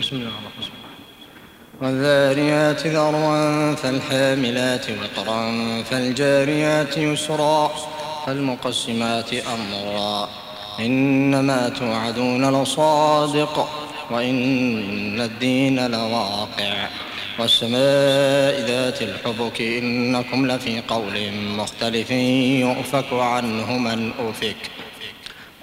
بسم الله الرحمن الرحيم. والذاريات ذروا فالحاملات وقرا فالجاريات يسرا فالمقسمات أمرا. إنما توعدون لصادق وإن الدين لواقع. والسماء ذات الحبك إنكم لفي قول مختلف يؤفك عنه من أفك.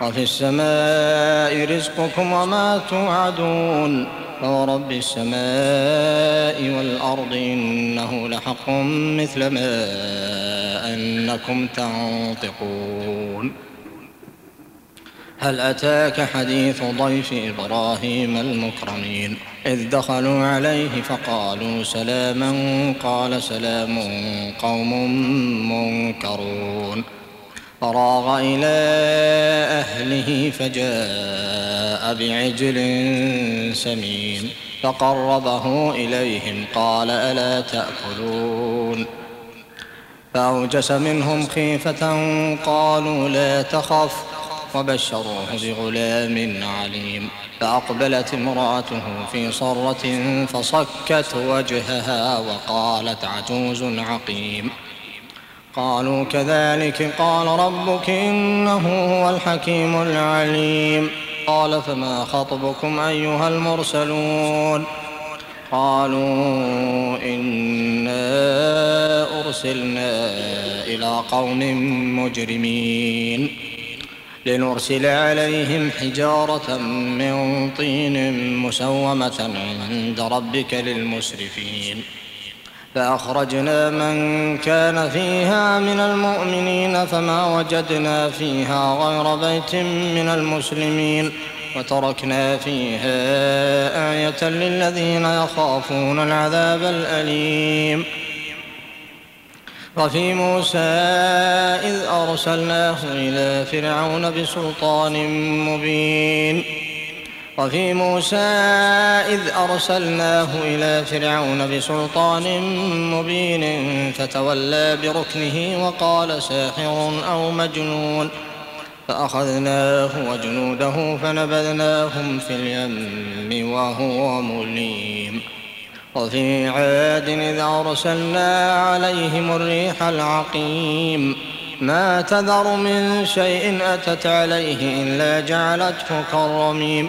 وفي السماء رزقكم وما توعدون فورب السماء والأرض إنه لحق مثل ما أنكم تنطقون. هل أتاك حديث ضيف إبراهيم المكرمين؟ إذ دخلوا عليه فقالوا سلاما قال سلام قوم منكرون. فراغ إلى أهله فجاء بعجل سمين فقربه إليهم قال ألا تأكلون فأوجس منهم خيفة قالوا لا تخف وبشروه بغلام عليم فأقبلت امرأته في صرة فصكت وجهها وقالت عجوز عقيم قالوا كذلك قال ربك إنه هو الحكيم العليم. قال فما خطبكم أيها المرسلون؟ قالوا إنا أرسلنا إلى قوم مجرمين لنرسل عليهم حجارة من طين مسومة عند ربك للمسرفين. فأخرجنا من كان فيها من المؤمنين فما وجدنا فيها غير بيت من المسلمين وتركنا فيها آية للذين يخافون العذاب الأليم. وفي موسى إذ أرسلناه إلى فرعون بسلطان مبين. وفي موسى إذ أرسلناه إلى فرعون بسلطان مبين فتولى بركنه وقال ساحر أو مجنون فأخذناه وجنوده فنبذناهم في اليم وهو مليم وفي عاد إذ أرسلنا عليهم الريح العقيم ما تذر من شيء أتت عليه إلا جعلته كالرميم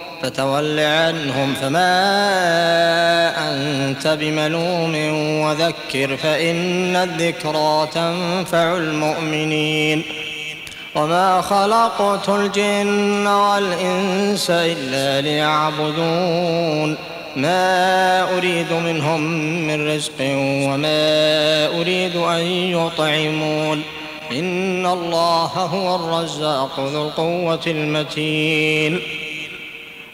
فتول عنهم فما أنت بملوم وذكر فإن الذكرى تنفع المؤمنين. وما خلقت الجن والإنس إلا ليعبدون. ما أريد منهم من رزق وما أريد أن يطعمون. إن الله هو الرزاق ذو القوة المتين.